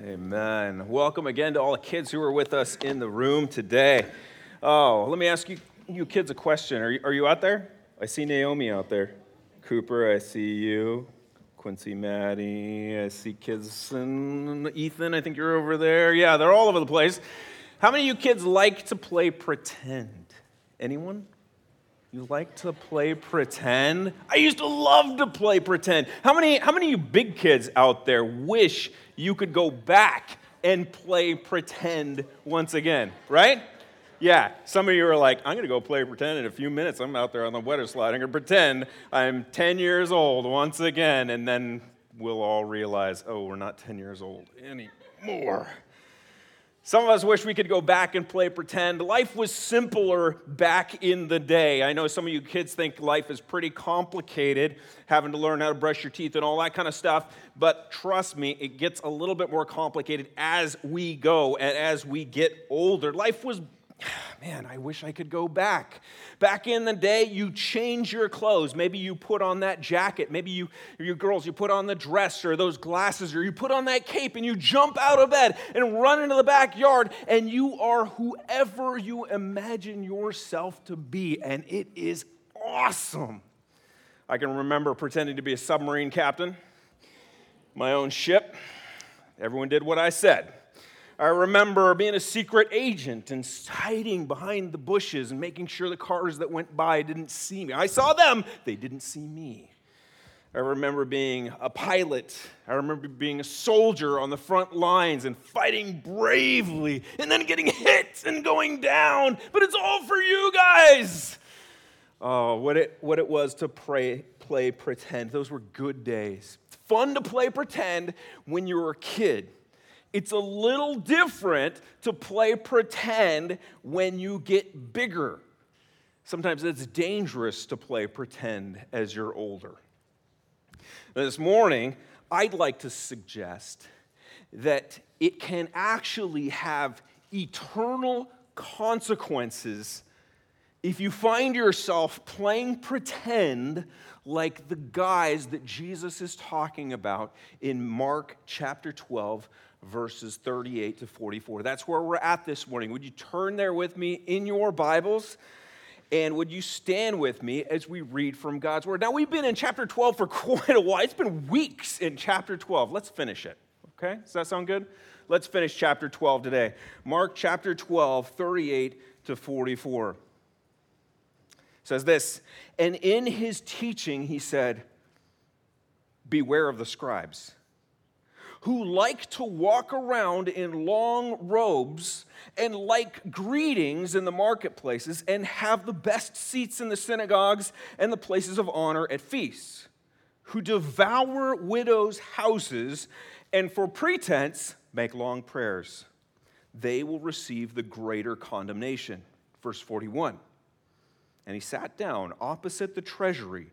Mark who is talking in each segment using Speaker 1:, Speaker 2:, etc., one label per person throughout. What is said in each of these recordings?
Speaker 1: Amen. Welcome again to all the kids who are with us in the room today. Oh, let me ask you, you kids a question. Are you, are you out there? I see Naomi out there. Cooper, I see you. Quincy, Maddie, I see kids and Ethan, I think you're over there. Yeah, they're all over the place. How many of you kids like to play pretend? Anyone? You like to play pretend? I used to love to play pretend. How many, how many of you big kids out there wish you could go back and play pretend once again, right? Yeah, some of you are like, I'm to go play pretend in a few minutes. I'm out there on the weather slide. I'm to pretend I'm 10 years old once again, and then we'll all realize, oh, we're not 10 years old anymore. Some of us wish we could go back and play pretend. Life was simpler back in the day. I know some of you kids think life is pretty complicated, having to learn how to brush your teeth and all that kind of stuff. But trust me, it gets a little bit more complicated as we go and as we get older. Life was man, I wish I could go back. Back in the day, you change your clothes. Maybe you put on that jacket. Maybe you, you girls, you put on the dress or those glasses or you put on that cape and you jump out of bed and run into the backyard and you are whoever you imagine yourself to be. And it is awesome. I can remember pretending to be a submarine captain, my own ship. Everyone did what I said. I remember being a secret agent and hiding behind the bushes and making sure the cars that went by didn't see me. I saw them, they didn't see me. I remember being a pilot. I remember being a soldier on the front lines and fighting bravely and then getting hit and going down. But it's all for you guys. Oh, what it, what it was to pray, play pretend. Those were good days. fun to play pretend when you were a kid. It's a little different to play pretend when you get bigger. Sometimes it's dangerous to play pretend as you're older. This morning, I'd like to suggest that it can actually have eternal consequences if you find yourself playing pretend like the guys that Jesus is talking about in Mark chapter 12, verses 38 to 44. That's where we're at this morning. Would you turn there with me in your Bibles? And would you stand with me as we read from God's Word? Now, we've been in chapter 12 for quite a while. It's been weeks in chapter 12. Let's finish it. Okay? Does that sound good? Let's finish chapter 12 today. Mark chapter 12, 38 to 44 says this And in his teaching, he said, Beware of the scribes who like to walk around in long robes and like greetings in the marketplaces and have the best seats in the synagogues and the places of honor at feasts, who devour widows' houses and for pretense make long prayers. They will receive the greater condemnation. Verse 41. And he sat down opposite the treasury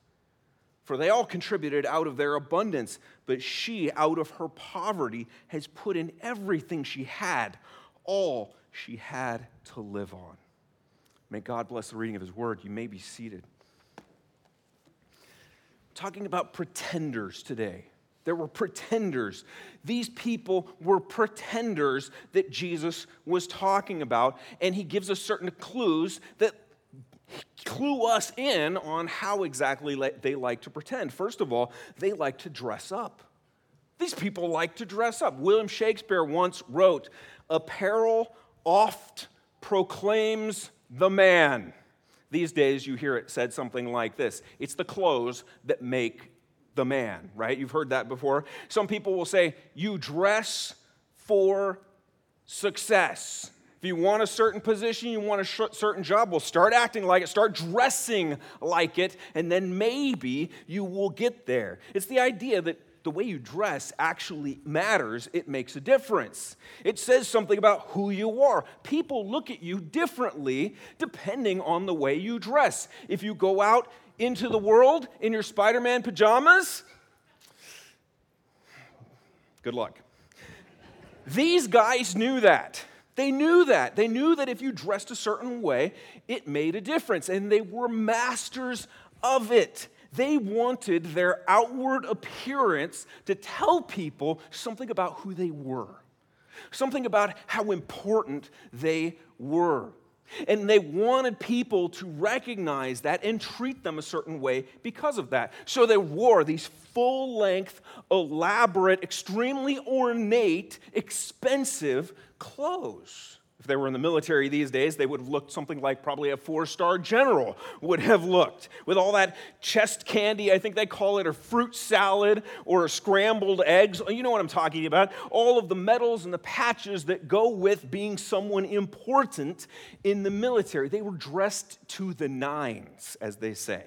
Speaker 1: For they all contributed out of their abundance, but she, out of her poverty, has put in everything she had, all she had to live on. May God bless the reading of His word. You may be seated. Talking about pretenders today. There were pretenders. These people were pretenders that Jesus was talking about, and he gives us certain clues that clue us in on how exactly they like to pretend. First of all, they like to dress up. These people like to dress up. William Shakespeare once wrote, Apparel oft proclaims the man. These days, you hear it said something like this It's the clothes that make the man, right? You've heard that before. Some people will say, You dress for success. If you want a certain position, you want a sh- certain job, well, start acting like it, start dressing like it, and then maybe you will get there. It's the idea that the way you dress actually matters. It makes a difference. It says something about who you are. People look at you differently depending on the way you dress. If you go out into the world in your Spider Man pajamas, good luck. These guys knew that. They knew that. They knew that if you dressed a certain way, it made a difference, and they were masters of it. They wanted their outward appearance to tell people something about who they were, something about how important they were. And they wanted people to recognize that and treat them a certain way because of that. So they wore these full length, elaborate, extremely ornate, expensive clothes. If they were in the military these days, they would have looked something like probably a four star general would have looked with all that chest candy, I think they call it a fruit salad, or scrambled eggs. You know what I'm talking about. All of the medals and the patches that go with being someone important in the military. They were dressed to the nines, as they say.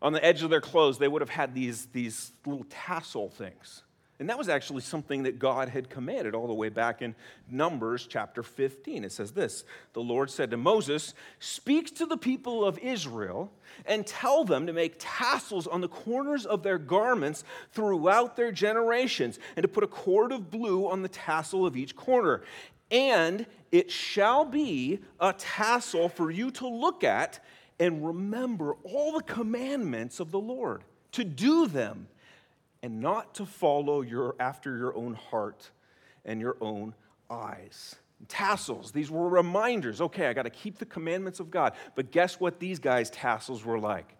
Speaker 1: On the edge of their clothes, they would have had these, these little tassel things. And that was actually something that God had commanded all the way back in Numbers chapter 15. It says this The Lord said to Moses, Speak to the people of Israel and tell them to make tassels on the corners of their garments throughout their generations, and to put a cord of blue on the tassel of each corner. And it shall be a tassel for you to look at and remember all the commandments of the Lord, to do them and not to follow your, after your own heart and your own eyes. Tassels, these were reminders. Okay, I got to keep the commandments of God. But guess what these guys' tassels were like?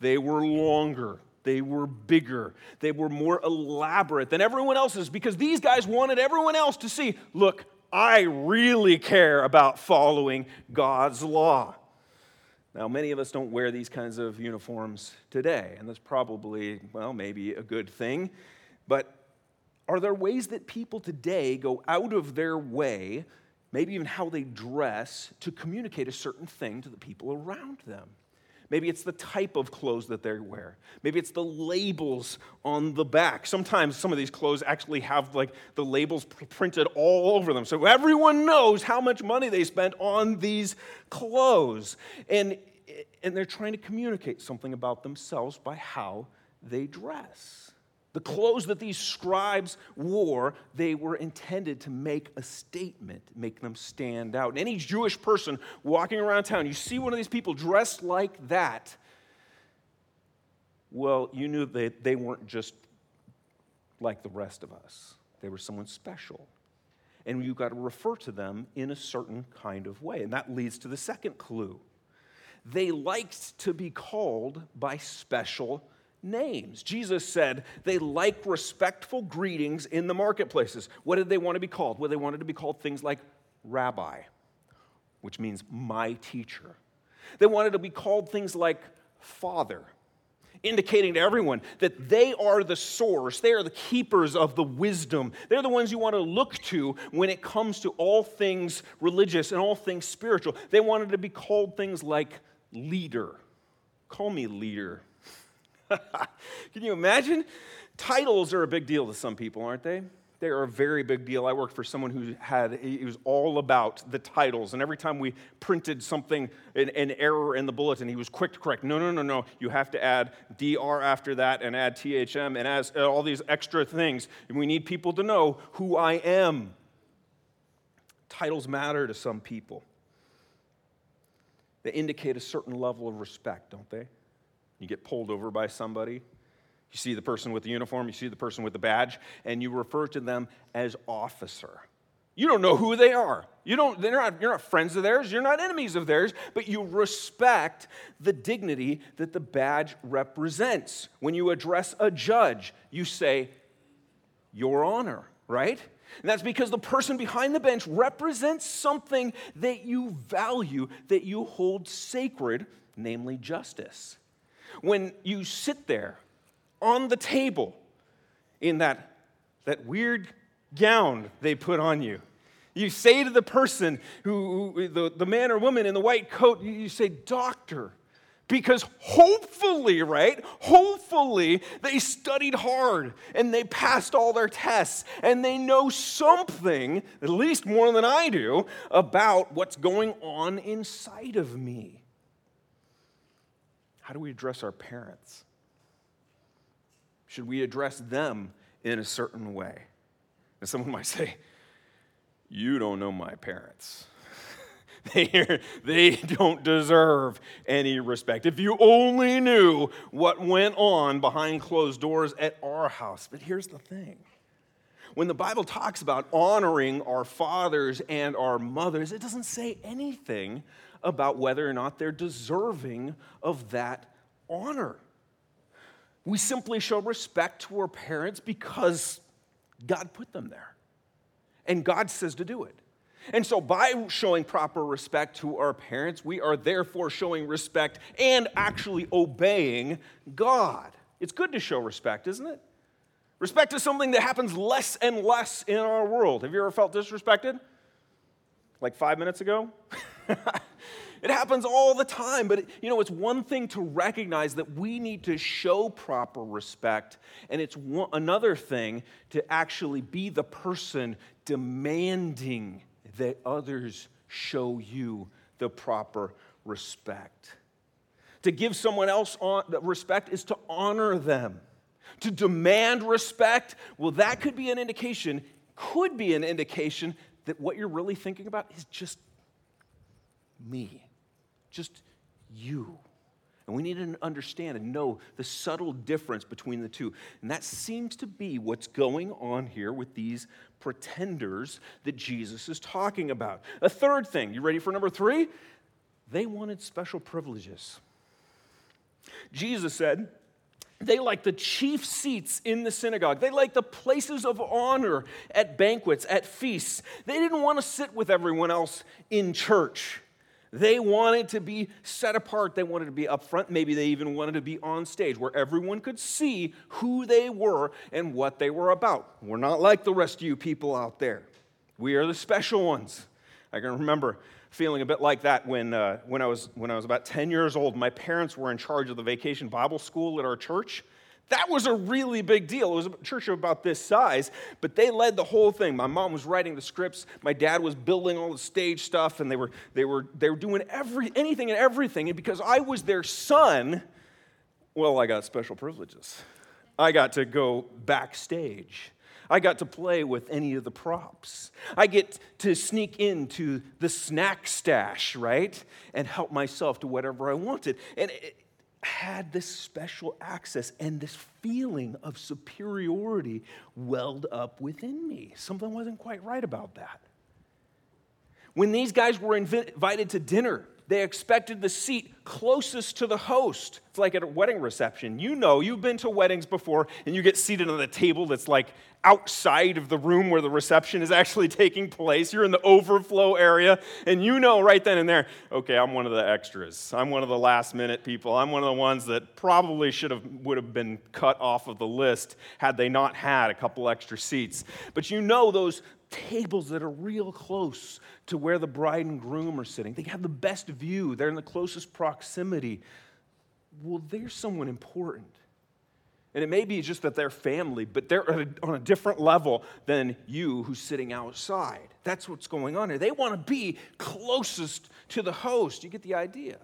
Speaker 1: They were longer, they were bigger, they were more elaborate than everyone else's because these guys wanted everyone else to see look, I really care about following God's law. Now, many of us don't wear these kinds of uniforms today, and that's probably, well, maybe a good thing. But are there ways that people today go out of their way, maybe even how they dress, to communicate a certain thing to the people around them? Maybe it's the type of clothes that they wear. Maybe it's the labels on the back. Sometimes some of these clothes actually have like the labels printed all over them. So everyone knows how much money they spent on these clothes. And, and they're trying to communicate something about themselves by how they dress. The clothes that these scribes wore, they were intended to make a statement, make them stand out. And any Jewish person walking around town, you see one of these people dressed like that, well, you knew that they weren't just like the rest of us. They were someone special. And you've got to refer to them in a certain kind of way. And that leads to the second clue. They liked to be called by special names. Jesus said they like respectful greetings in the marketplaces. What did they want to be called? Well, they wanted to be called things like rabbi, which means my teacher. They wanted to be called things like father, indicating to everyone that they are the source, they are the keepers of the wisdom. They're the ones you want to look to when it comes to all things religious and all things spiritual. They wanted to be called things like leader. Call me leader. Can you imagine? Titles are a big deal to some people, aren't they? They are a very big deal. I worked for someone who had, it was all about the titles. And every time we printed something, an, an, error in the bulletin, he was quick to correct. No, no, no, no. You have to add DR after that and add THM and as, uh, all these extra things. And we need people to know who I am. Titles matter to some people, they indicate a certain level of respect, don't they? You get pulled over by somebody. You see the person with the uniform, you see the person with the badge, and you refer to them as officer. You don't know who they are. You don't, they're not, you're not friends of theirs, you're not enemies of theirs, but you respect the dignity that the badge represents. When you address a judge, you say, Your Honor, right? And that's because the person behind the bench represents something that you value, that you hold sacred, namely justice when you sit there on the table in that, that weird gown they put on you. You say to the person who, the, the man or woman in the white coat, you say, Doctor, Because hopefully, right? Hopefully, they studied hard and they passed all their tests and they know something, at least more than I do, about what's going on inside of me. How do we address our parents? Should we address them in a certain way? And someone might say, You don't know my parents. They, they don't deserve any respect. If you only knew what went on behind closed doors at our house. But here's the thing when the Bible talks about honoring our fathers and our mothers, it doesn't say anything about whether or not they're deserving of that honor. We simply show respect to our parents because God put them there. And God says to do it. And so, by showing proper respect to our parents, we are therefore showing respect and actually obeying God. It's good to show respect, isn't it? Respect is something that happens less and less in our world. Have you ever felt disrespected? Like five minutes ago? it happens all the time, but you know, it's one thing to recognize that we need to show proper respect, and it's one, another thing to actually be the person demanding that others show you the proper respect. To give someone else respect is to honor them. To demand respect, well, that could be an indication, could be an indication that what you're really thinking about is just me, just you. And we need to understand and know the subtle difference between the two. And that seems to be what's going on here with these pretenders that Jesus is talking about. A third thing, you ready for number three? They wanted special privileges. Jesus said, they like the chief seats in the synagogue. They like the places of honor at banquets, at feasts. They didn't want to sit with everyone else in church. They wanted to be set apart. They wanted to be up front. Maybe they even wanted to be on stage where everyone could see who they were and what they were about. We're not like the rest of you people out there. We are the special ones. I can remember feeling a bit like that when, uh, when, I was, when I was about 10 years old. My parents were in charge of the vacation Bible school at our church. That was a really big deal. It was a church of about this size, but they led the whole thing. My mom was writing the scripts, my dad was building all the stage stuff, and they were, they were, they were doing every, anything and everything. And because I was their son, well, I got special privileges. I got to go backstage. I got to play with any of the props. I get to sneak into the snack stash, right? And help myself to whatever I wanted. And had this special access and this feeling of superiority welled up within me. Something wasn't quite right about that. When these guys were invited to dinner, they expected the seat closest to the host. It's like at a wedding reception. You know, you've been to weddings before, and you get seated on the table that's like outside of the room where the reception is actually taking place. You're in the overflow area, and you know right then and there, okay, I'm one of the extras. I'm one of the last minute people. I'm one of the ones that probably should have would have been cut off of the list had they not had a couple extra seats. But you know those tables that are real close to where the bride and groom are sitting. They have the best view, they're in the closest proximity. Well, there's someone important. And it may be just that they're family, but they're on a different level than you who's sitting outside. That's what's going on here. They want to be closest to the host. You get the idea.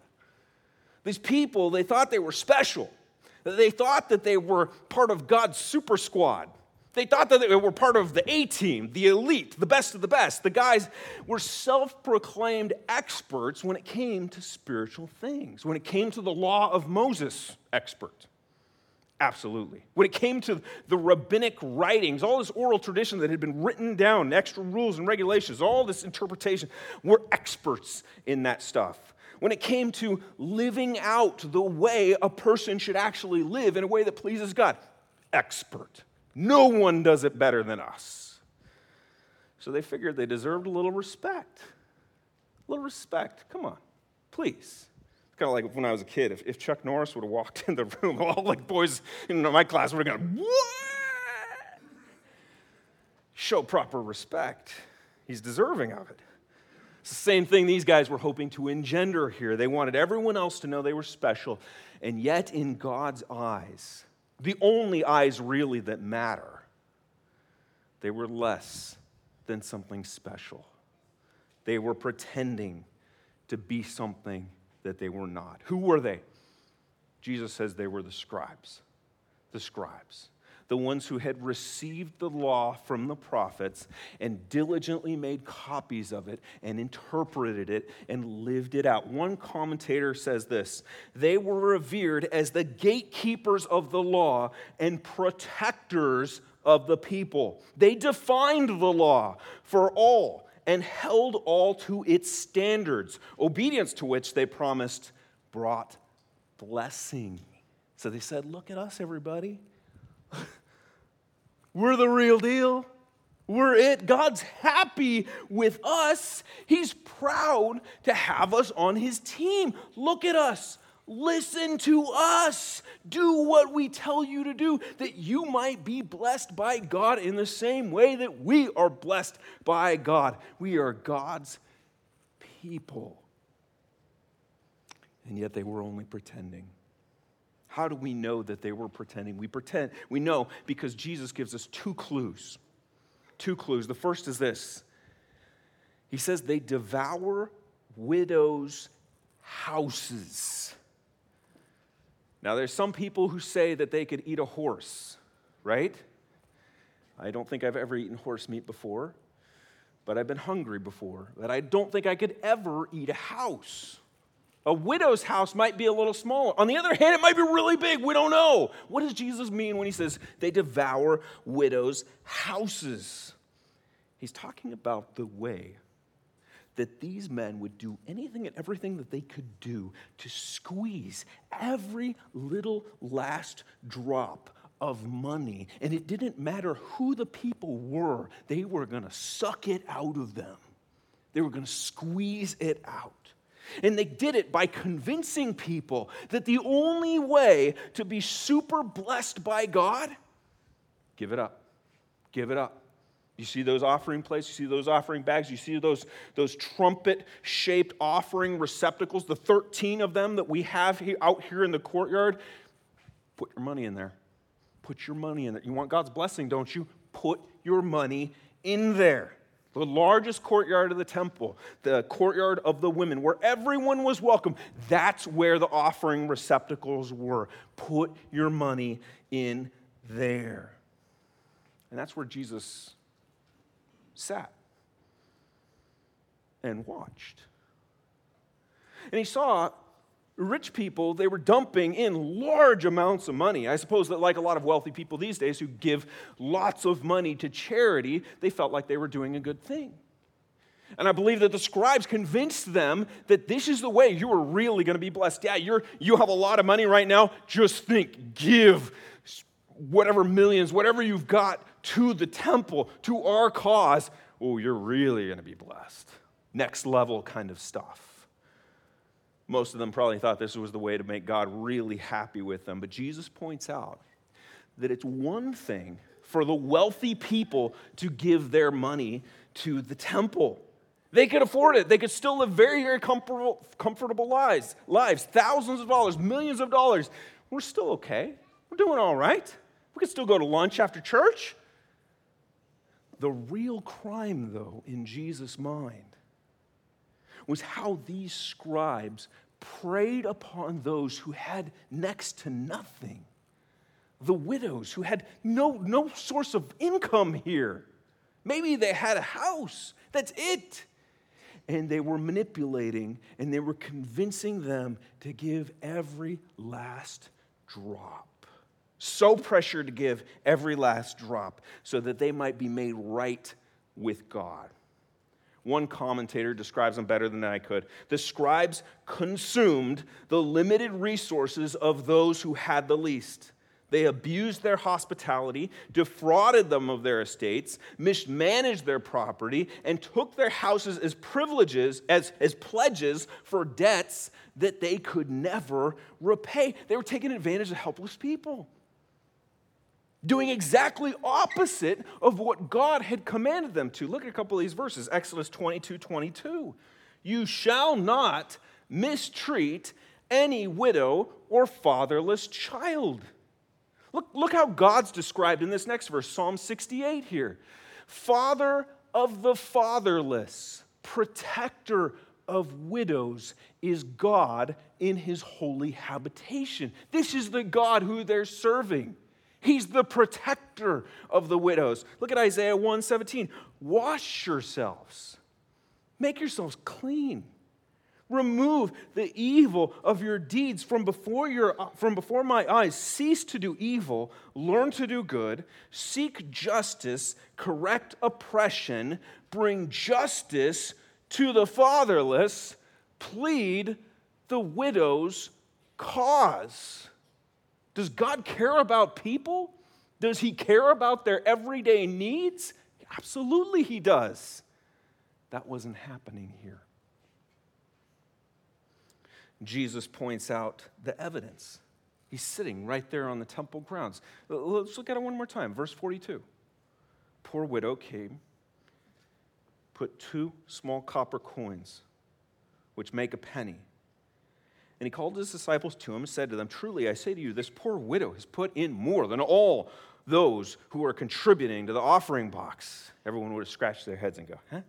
Speaker 1: These people, they thought they were special. They thought that they were part of God's super squad. They thought that they were part of the A team, the elite, the best of the best. The guys were self proclaimed experts when it came to spiritual things, when it came to the law of Moses, expert. Absolutely. When it came to the rabbinic writings, all this oral tradition that had been written down, extra rules and regulations, all this interpretation, were experts in that stuff. When it came to living out the way a person should actually live in a way that pleases God, expert. No one does it better than us. So they figured they deserved a little respect. A little respect. Come on, please. It's kind of like when I was a kid. If, if Chuck Norris would have walked in the room, all like boys in my class would have gone, What? Show proper respect. He's deserving of it. It's the same thing these guys were hoping to engender here. They wanted everyone else to know they were special. And yet, in God's eyes, the only eyes really that matter, they were less than something special. They were pretending to be something that they were not. Who were they? Jesus says they were the scribes. The scribes the ones who had received the law from the prophets and diligently made copies of it and interpreted it and lived it out. One commentator says this they were revered as the gatekeepers of the law and protectors of the people. They defined the law for all and held all to its standards, obedience to which they promised brought blessing. So they said, Look at us, everybody. We're the real deal. We're it. God's happy with us. He's proud to have us on his team. Look at us. Listen to us. Do what we tell you to do, that you might be blessed by God in the same way that we are blessed by God. We are God's people. And yet they were only pretending. How do we know that they were pretending? We pretend, we know because Jesus gives us two clues. Two clues. The first is this He says they devour widows' houses. Now, there's some people who say that they could eat a horse, right? I don't think I've ever eaten horse meat before, but I've been hungry before. But I don't think I could ever eat a house. A widow's house might be a little smaller. On the other hand, it might be really big. We don't know. What does Jesus mean when he says they devour widows' houses? He's talking about the way that these men would do anything and everything that they could do to squeeze every little last drop of money. And it didn't matter who the people were, they were going to suck it out of them, they were going to squeeze it out. And they did it by convincing people that the only way to be super blessed by God, give it up. Give it up. You see those offering plates, you see those offering bags, you see those, those trumpet shaped offering receptacles, the 13 of them that we have here, out here in the courtyard. Put your money in there. Put your money in there. You want God's blessing, don't you? Put your money in there the largest courtyard of the temple, the courtyard of the women, where everyone was welcome. That's where the offering receptacles were. Put your money in there. And that's where Jesus sat and watched. And he saw rich people, they were dumping in large amounts of money. I suppose that, like a lot of wealthy people these days who give lots of money to charity, they felt like they were doing a good thing. And I believe that the scribes convinced them that this is the way you are really going to be blessed. Yeah, you're, you have a lot of money right now. Just think, give whatever millions, whatever you've got to the temple, to our cause. Oh, you're really going to be blessed. Next level kind of stuff. Most of them probably thought this was the way to make God really happy with them. But Jesus points out that it's one thing for the wealthy people to give their money to the temple. They could afford it. They could still live very, very comfortable, comfortable lives, lives, thousands of dollars, millions of dollars. We're still okay. We're doing all right. We could still go to lunch after church. The real crime, though, in Jesus' mind was how these scribes preyed upon those who had next to nothing. The widows who had no, no source of income here. Maybe they had a house. That's it. And they were manipulating and they were convincing them to give every last drop. So pressured to give every last drop so that they might be made right with God. One commentator describes them better than I could. The scribes consumed the limited resources of those who had the least. They abused their hospitality, defrauded them of their estates, mismanaged their property, and took their houses as privileges, as, as pledges for debts that they could never repay. They were taking advantage of helpless people. Doing exactly opposite of what God had commanded them to. Look at a couple of these verses Exodus 22 22. You shall not mistreat any widow or fatherless child. Look, look how God's described in this next verse, Psalm 68 here. Father of the fatherless, protector of widows is God in his holy habitation. This is the God who they're serving. He's the protector of the widows. Look at Isaiah 117. Wash yourselves, make yourselves clean. Remove the evil of your deeds from before, your, from before my eyes. Cease to do evil, learn to do good, seek justice, correct oppression, bring justice to the fatherless, plead the widow's cause. Does God care about people? Does He care about their everyday needs? Absolutely, He does. That wasn't happening here. Jesus points out the evidence. He's sitting right there on the temple grounds. Let's look at it one more time. Verse 42. Poor widow came, put two small copper coins, which make a penny. And he called his disciples to him and said to them, Truly, I say to you, this poor widow has put in more than all those who are contributing to the offering box. Everyone would have scratched their heads and go, Huh?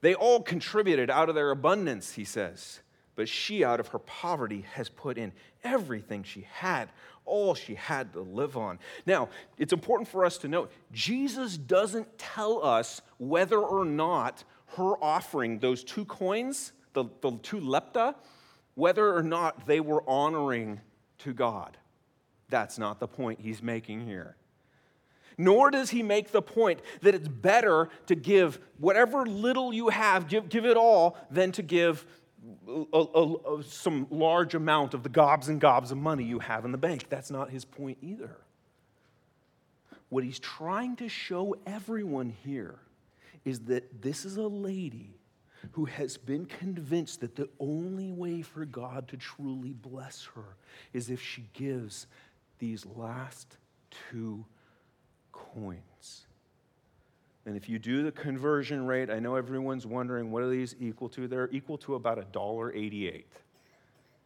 Speaker 1: They all contributed out of their abundance, he says. But she, out of her poverty, has put in everything she had, all she had to live on. Now, it's important for us to note Jesus doesn't tell us whether or not her offering those two coins, the, the two lepta, whether or not they were honoring to God. That's not the point he's making here. Nor does he make the point that it's better to give whatever little you have, give, give it all, than to give a, a, a, some large amount of the gobs and gobs of money you have in the bank. That's not his point either. What he's trying to show everyone here is that this is a lady who has been convinced that the only way for God to truly bless her is if she gives these last two coins. And if you do the conversion rate, I know everyone's wondering what are these equal to? They're equal to about $1.88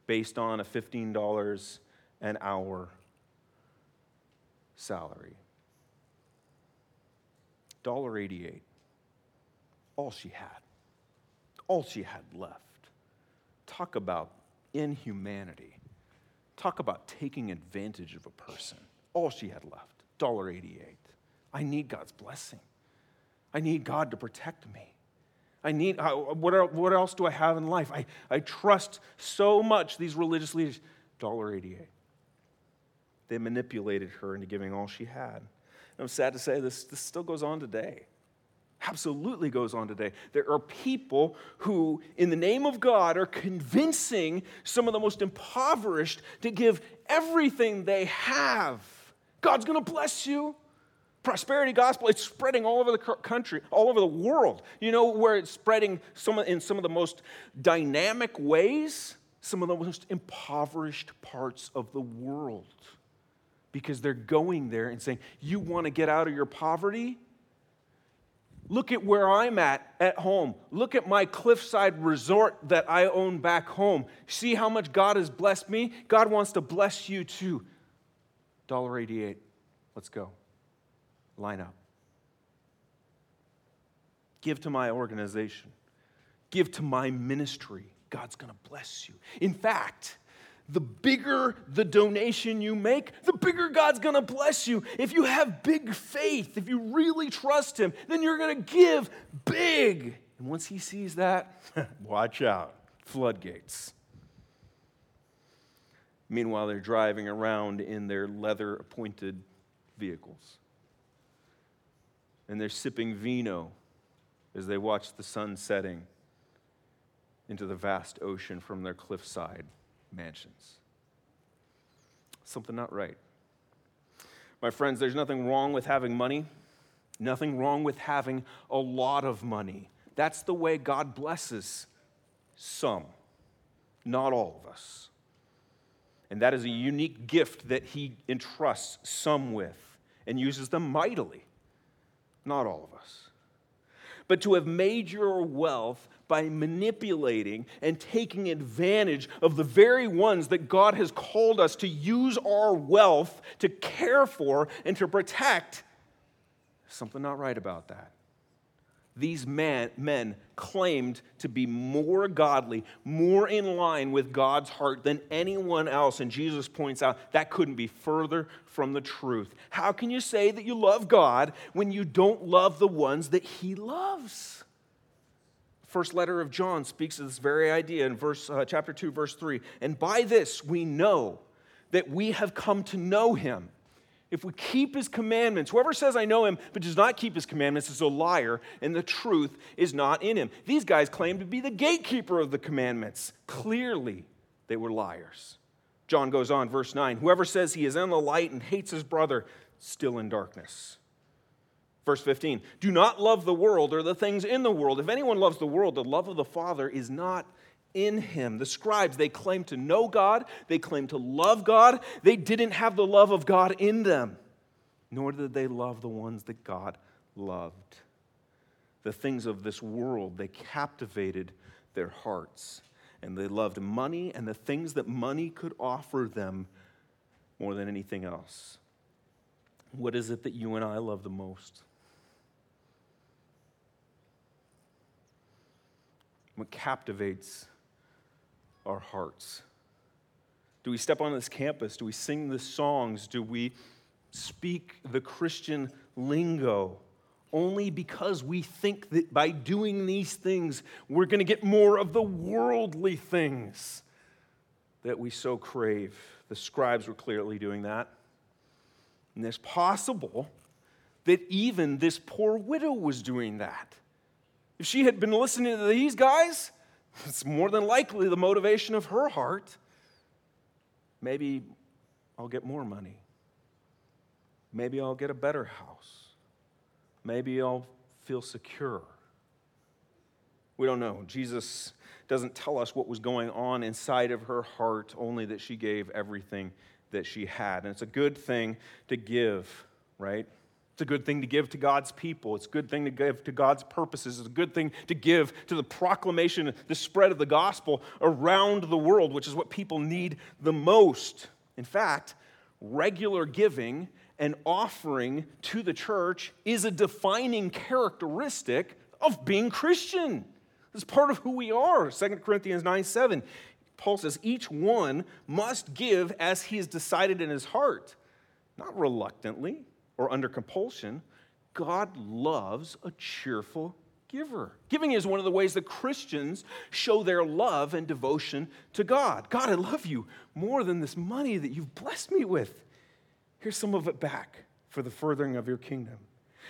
Speaker 1: based on a $15 an hour salary. $1.88. All she had. All she had left. Talk about inhumanity. Talk about taking advantage of a person. All she had left. $1.88. I need God's blessing. I need God to protect me. I need, what, what else do I have in life? I, I trust so much these religious leaders. $1.88. They manipulated her into giving all she had. And I'm sad to say this, this still goes on today. Absolutely goes on today. There are people who, in the name of God, are convincing some of the most impoverished to give everything they have God's going to bless you. Prosperity gospel, it's spreading all over the country, all over the world. You know where it's spreading some, in some of the most dynamic ways? Some of the most impoverished parts of the world. Because they're going there and saying, You want to get out of your poverty? Look at where I'm at at home. Look at my cliffside resort that I own back home. See how much God has blessed me? God wants to bless you too. $1.88. Let's go. Line up. Give to my organization. Give to my ministry. God's going to bless you. In fact, the bigger the donation you make, the bigger God's gonna bless you. If you have big faith, if you really trust Him, then you're gonna give big. And once He sees that, watch out floodgates. Meanwhile, they're driving around in their leather appointed vehicles. And they're sipping vino as they watch the sun setting into the vast ocean from their cliffside mansions. Something not right. My friends, there's nothing wrong with having money, nothing wrong with having a lot of money. That's the way God blesses some, not all of us. And that is a unique gift that he entrusts some with and uses them mightily. Not all of us. But to have made your wealth by manipulating and taking advantage of the very ones that God has called us to use our wealth to care for and to protect, something not right about that these man, men claimed to be more godly, more in line with God's heart than anyone else. And Jesus points out that couldn't be further from the truth. How can you say that you love God when you don't love the ones that He loves? First letter of John speaks of this very idea in verse, uh, chapter 2, verse 3. And by this we know that we have come to know Him if we keep his commandments, whoever says, I know him, but does not keep his commandments is a liar, and the truth is not in him. These guys claim to be the gatekeeper of the commandments. Clearly, they were liars. John goes on, verse 9 Whoever says he is in the light and hates his brother, still in darkness. Verse 15 Do not love the world or the things in the world. If anyone loves the world, the love of the Father is not in him. The scribes, they claimed to know God, they claimed to love God. They didn't have the love of God in them, nor did they love the ones that God loved. The things of this world, they captivated their hearts, and they loved money and the things that money could offer them more than anything else. What is it that you and I love the most? What captivates our hearts? Do we step on this campus? Do we sing the songs? Do we speak the Christian lingo? Only because we think that by doing these things, we're going to get more of the worldly things that we so crave. The scribes were clearly doing that. And it's possible that even this poor widow was doing that. If she had been listening to these guys, it's more than likely the motivation of her heart. Maybe I'll get more money. Maybe I'll get a better house. Maybe I'll feel secure. We don't know. Jesus doesn't tell us what was going on inside of her heart, only that she gave everything that she had. And it's a good thing to give, right? It's a good thing to give to God's people. It's a good thing to give to God's purposes. It's a good thing to give to the proclamation, the spread of the gospel around the world, which is what people need the most. In fact, regular giving and offering to the church is a defining characteristic of being Christian. It's part of who we are. 2 Corinthians 9 7. Paul says, each one must give as he has decided in his heart, not reluctantly or under compulsion, God loves a cheerful giver. Giving is one of the ways that Christians show their love and devotion to God. God, I love you more than this money that you've blessed me with. Here's some of it back for the furthering of your kingdom.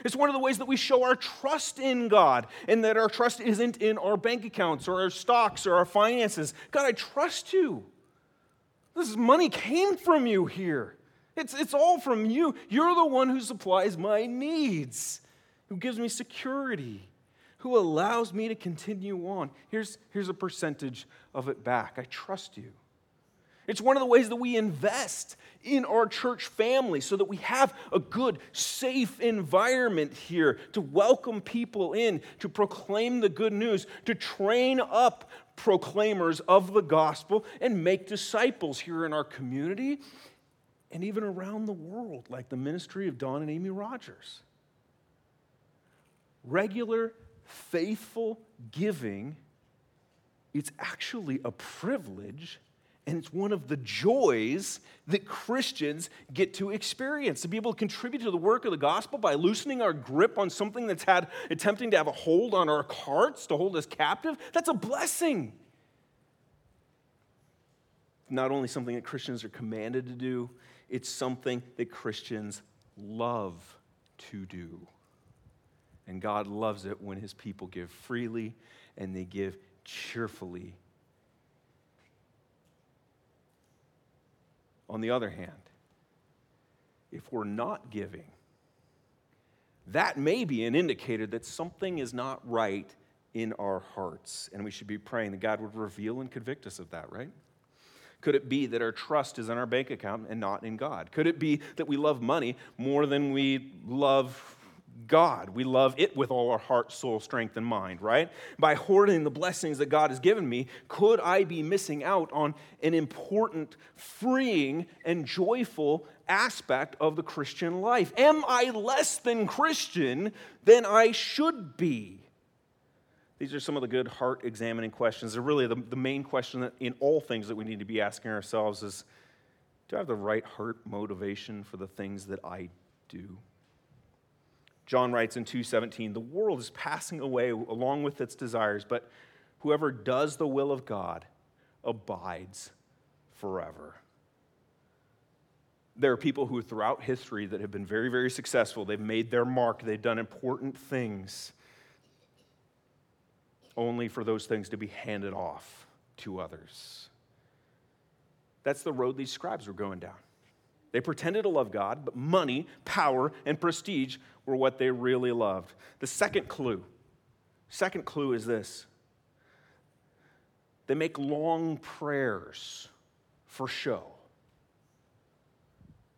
Speaker 1: It's one of the ways that we show our trust in God and that our trust isn't in our bank accounts or our stocks or our finances. God, I trust you. This money came from you here. It's, it's all from you. You're the one who supplies my needs, who gives me security, who allows me to continue on. Here's, here's a percentage of it back. I trust you. It's one of the ways that we invest in our church family so that we have a good, safe environment here to welcome people in, to proclaim the good news, to train up proclaimers of the gospel and make disciples here in our community and even around the world, like the ministry of Don and Amy Rogers. Regular, faithful giving, it's actually a privilege and it's one of the joys that Christians get to experience to be able to contribute to the work of the gospel by loosening our grip on something that's had attempting to have a hold on our hearts to hold us captive. That's a blessing. Not only something that Christians are commanded to do, it's something that Christians love to do. And God loves it when his people give freely and they give cheerfully. On the other hand, if we're not giving, that may be an indicator that something is not right in our hearts. And we should be praying that God would reveal and convict us of that, right? Could it be that our trust is in our bank account and not in God? Could it be that we love money more than we love God. We love it with all our heart, soul, strength, and mind, right? By hoarding the blessings that God has given me, could I be missing out on an important, freeing, and joyful aspect of the Christian life? Am I less than Christian than I should be? These are some of the good heart examining questions. They're really the, the main question in all things that we need to be asking ourselves is do I have the right heart motivation for the things that I do? John writes in 2:17, "The world is passing away along with its desires, but whoever does the will of God abides forever." There are people who throughout history that have been very very successful. They've made their mark, they've done important things only for those things to be handed off to others. That's the road these scribes were going down. They pretended to love God, but money, power, and prestige were what they really loved. The second clue, second clue is this. They make long prayers for show.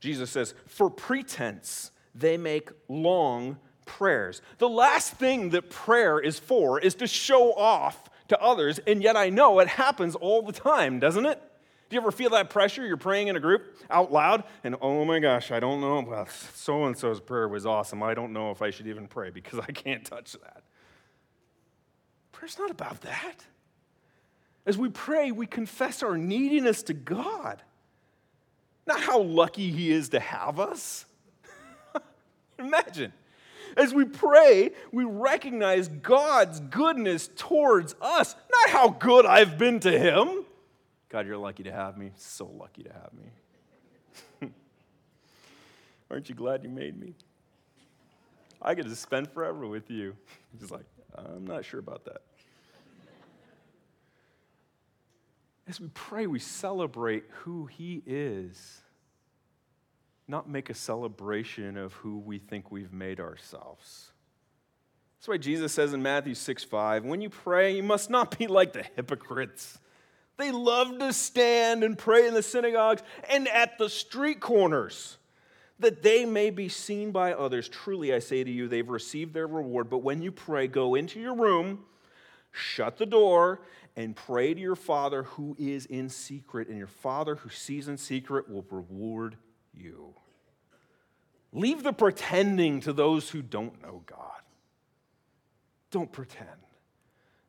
Speaker 1: Jesus says, for pretense, they make long prayers. The last thing that prayer is for is to show off to others, and yet I know it happens all the time, doesn't it? Do you ever feel that pressure? You're praying in a group out loud, and oh my gosh, I don't know. Well, so and so's prayer was awesome. I don't know if I should even pray because I can't touch that. Prayer's not about that. As we pray, we confess our neediness to God, not how lucky He is to have us. Imagine. As we pray, we recognize God's goodness towards us, not how good I've been to Him. God, you're lucky to have me. So lucky to have me. Aren't you glad you made me? I get to spend forever with you. He's like, I'm not sure about that. As we pray, we celebrate who He is, not make a celebration of who we think we've made ourselves. That's why Jesus says in Matthew 6 5, when you pray, you must not be like the hypocrites they love to stand and pray in the synagogues and at the street corners that they may be seen by others. Truly, I say to you, they've received their reward. But when you pray, go into your room, shut the door, and pray to your Father who is in secret, and your Father who sees in secret will reward you. Leave the pretending to those who don't know God. Don't pretend.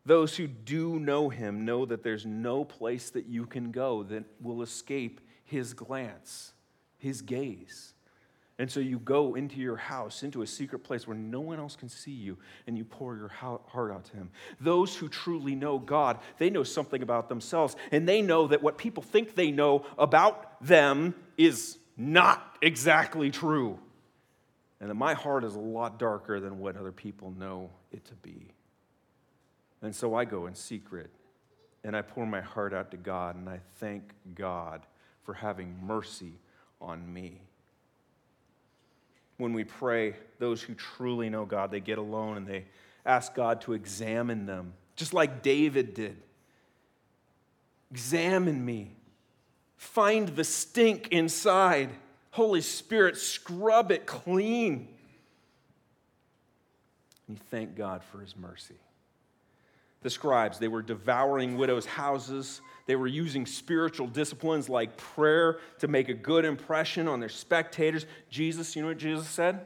Speaker 1: Those who do know him know that there's no place that you can go that will escape his glance, his gaze. And so you go into your house, into a secret place where no one else can see you, and you pour your heart out to Him. Those who truly know God, they know something about themselves, and they know that what people think they know about them is not exactly true. And that my heart is a lot darker than what other people know it to be. And so I go in secret and I pour my heart out to God and I thank God for having mercy on me. When we pray, those who truly know God, they get alone and they ask God to examine them, just like David did. Examine me. Find the stink inside. Holy Spirit, scrub it clean. And you thank God for his mercy the scribes. They were devouring widows' houses. They were using spiritual disciplines like prayer to make a good impression on their spectators. Jesus, you know what Jesus said?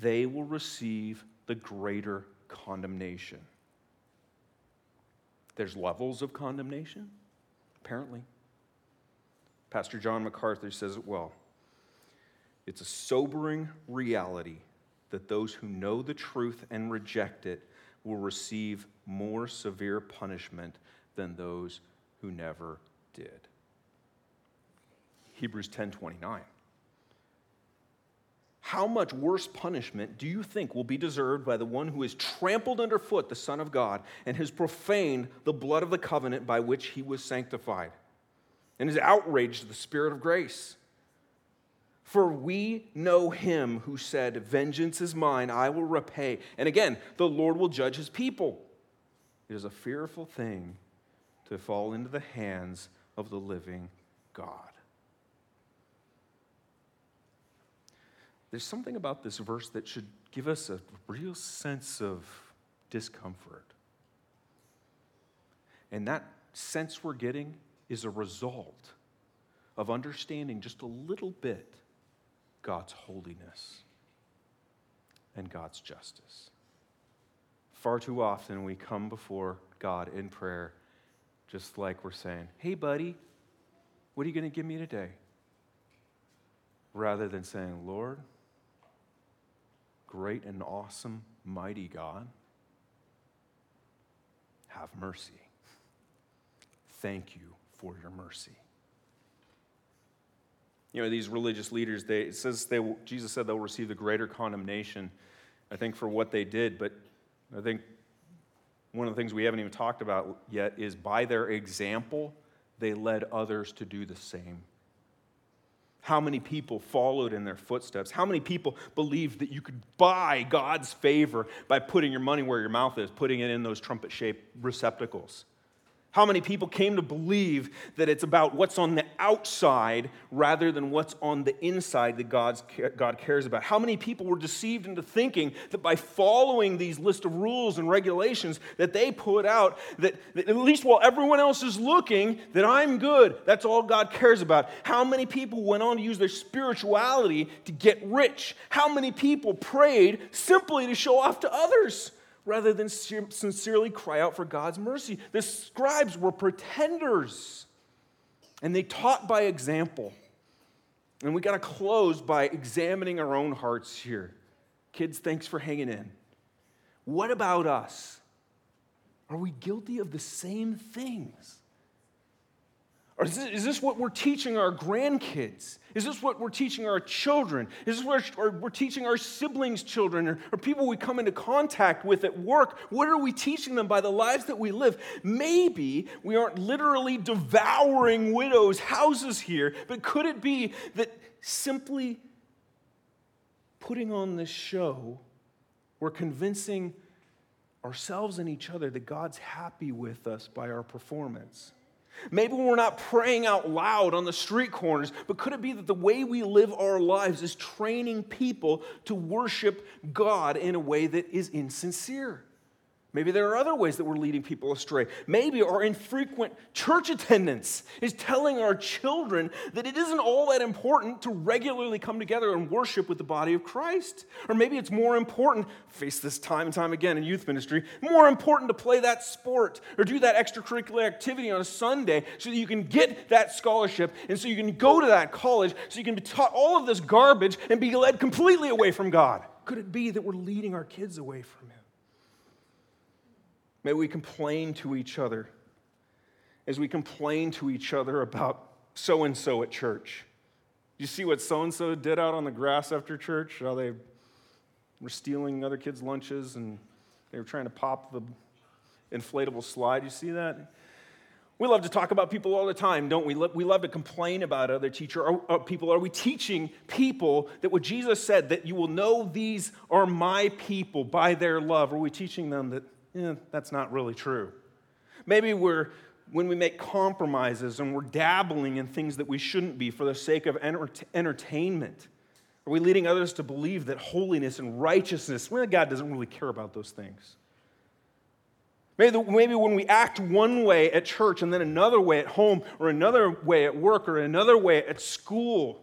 Speaker 1: They will receive the greater condemnation. There's levels of condemnation, apparently. Pastor John MacArthur says it well. It's a sobering reality that those who know the truth and reject it will receive more severe punishment than those who never did. Hebrews 10:29. How much worse punishment do you think will be deserved by the one who has trampled underfoot the Son of God and has profaned the blood of the covenant by which he was sanctified and has outraged the Spirit of grace? For we know him who said, Vengeance is mine, I will repay. And again, the Lord will judge his people. It is a fearful thing to fall into the hands of the living God. There's something about this verse that should give us a real sense of discomfort. And that sense we're getting is a result of understanding just a little bit God's holiness and God's justice. Far too often we come before God in prayer just like we're saying, Hey, buddy, what are you going to give me today? Rather than saying, Lord, great and awesome, mighty God, have mercy. Thank you for your mercy. You know, these religious leaders, they, it says they, Jesus said they'll receive the greater condemnation, I think, for what they did. But I think one of the things we haven't even talked about yet is by their example, they led others to do the same. How many people followed in their footsteps? How many people believed that you could buy God's favor by putting your money where your mouth is, putting it in those trumpet shaped receptacles? How many people came to believe that it's about what's on the outside rather than what's on the inside that God's, God cares about? How many people were deceived into thinking that by following these list of rules and regulations that they put out, that, that at least while everyone else is looking, that I'm good. That's all God cares about. How many people went on to use their spirituality to get rich? How many people prayed simply to show off to others? Rather than sincerely cry out for God's mercy. The scribes were pretenders, and they taught by example. And we got to close by examining our own hearts here. Kids, thanks for hanging in. What about us? Are we guilty of the same things? Or is this, is this, what we're teaching our grandkids? Is this what we're teaching our children? Is this what we're teaching our siblings' children or, or people we come into contact with at work? What are we teaching them by the lives that we live? Maybe we aren't literally devouring widows' houses here, but could it be that simply putting on this show, we're convincing ourselves and each other that God's happy with us by our performance? Maybe we're not praying out loud on the street corners, but could it be that the way we live our lives is training people to worship God in a way that is insincere? Maybe there are other ways that we're leading people astray. Maybe our infrequent church attendance is telling our children that it isn't all that important to regularly come together and worship with the body of Christ. Or maybe it's more important, face this time and time again in youth ministry, more important to play that sport or do that extracurricular activity on a Sunday so that you can get that scholarship and so you can go to that college so you can be taught all of this garbage and be led completely away from God. Could it be that we're leading our kids away from Him? May we complain to each other as we complain to each other about so and so at church. You see what so and so did out on the grass after church? How they were stealing other kids' lunches and they were trying to pop the inflatable slide. You see that? We love to talk about people all the time, don't we? We love to complain about other teacher or uh, people. Are we teaching people that what Jesus said, that you will know these are my people by their love? Are we teaching them that yeah, that's not really true. Maybe we're, when we make compromises and we're dabbling in things that we shouldn't be for the sake of enter- entertainment. Are we leading others to believe that holiness and righteousness, well, God doesn't really care about those things? Maybe, maybe when we act one way at church and then another way at home or another way at work or another way at school,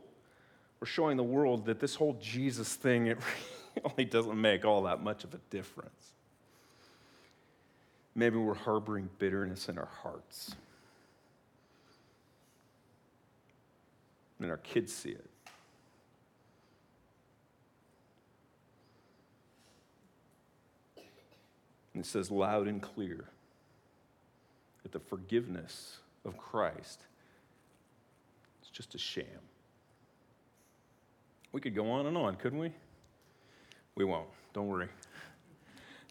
Speaker 1: we're showing the world that this whole Jesus thing, it really doesn't make all that much of a difference. Maybe we're harboring bitterness in our hearts. And our kids see it. And it says loud and clear that the forgiveness of Christ is just a sham. We could go on and on, couldn't we? We won't. Don't worry.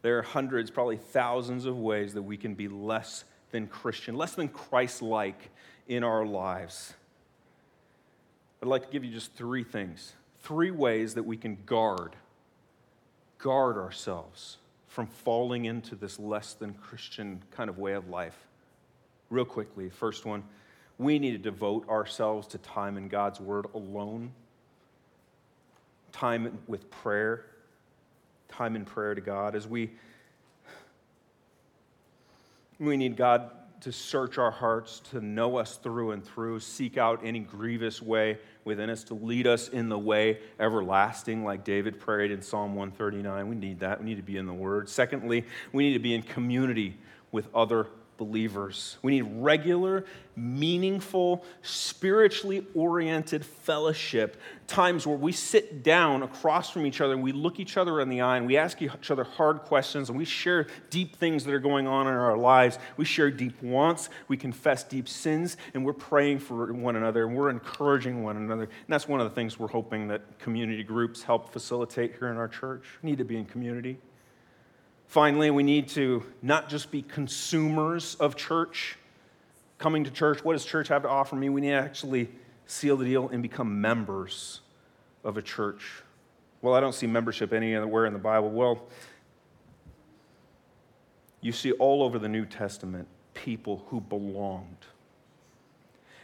Speaker 1: There are hundreds, probably thousands of ways that we can be less than Christian, less than Christ like in our lives. I'd like to give you just three things, three ways that we can guard, guard ourselves from falling into this less than Christian kind of way of life. Real quickly, first one, We need to devote ourselves to time in God's Word alone, time with prayer, time in prayer to God. As we, we need God to search our hearts, to know us through and through, seek out any grievous way within us, to lead us in the way everlasting, like David prayed in Psalm 139. We need that. We need to be in the Word. Secondly, we need to be in community with other believers. We need regular, meaningful, spiritually oriented fellowship, times where we sit down across from each other and we look each other in the eye and we ask each other hard questions and we share deep things that are going on in our lives. We share deep wants, we confess deep sins, and we're praying for one another and we're encouraging one another. And that's one of the things we're hoping that community groups help facilitate here in our church. We need to be in community. Finally, we need to not just be consumers of church, coming to church. What does church have to offer me? We need to actually seal the deal and become members of a church. Well, I don't see membership anywhere in the Bible. Well, you see all over the New Testament people who belonged.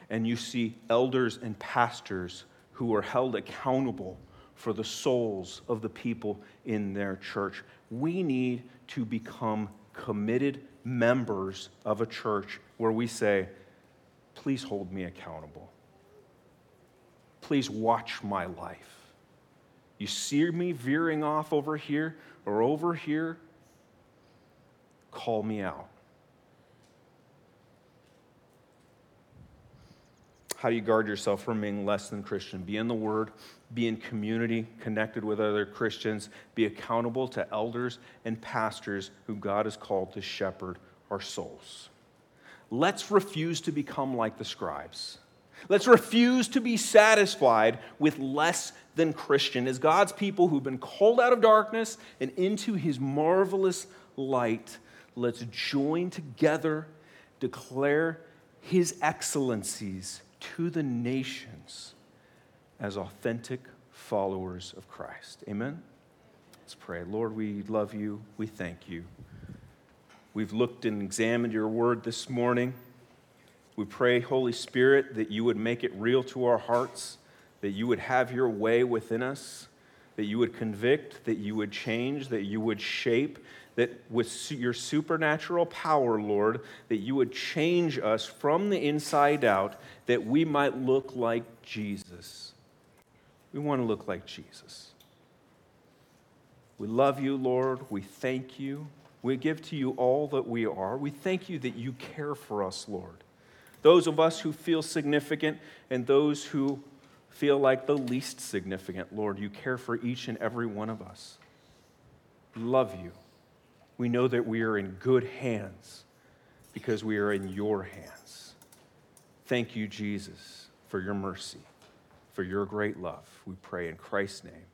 Speaker 1: And you see elders and pastors who were held accountable for the souls of the people in their church. We need to become committed members of a church where we say, please hold me accountable. Please watch my life. You see me veering off over here or over here, call me out. How do you guard yourself from being less than Christian? Be in the Word, be in community, connected with other Christians, be accountable to elders and pastors who God has called to shepherd our souls. Let's refuse to become like the scribes. Let's refuse to be satisfied with less than Christian. As God's people who've been called out of darkness and into his marvelous light, let's join together, declare his excellencies to the nations as authentic followers of Christ. Amen? Let's pray. Lord, we love you. We thank you. We've looked and examined your word this morning. We pray, Holy Spirit, that you would make it real to our hearts, that you would have your way within us, that you would convict, that you would change, that you would shape, that with your supernatural power, Lord, that you would change us from the inside out, that we might look like Jesus. We want to look like Jesus. We love you, Lord. We thank you. We give to you all that we are. We thank you that you care for us, Lord. Those of us who feel significant and those who feel like the least significant, Lord, you care for each and every one of us. Love you we know that we are in good hands because we are in your hands. Thank you, Jesus, for your mercy, for your great love. We pray in Christ's name.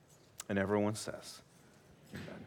Speaker 1: And everyone says, Amen.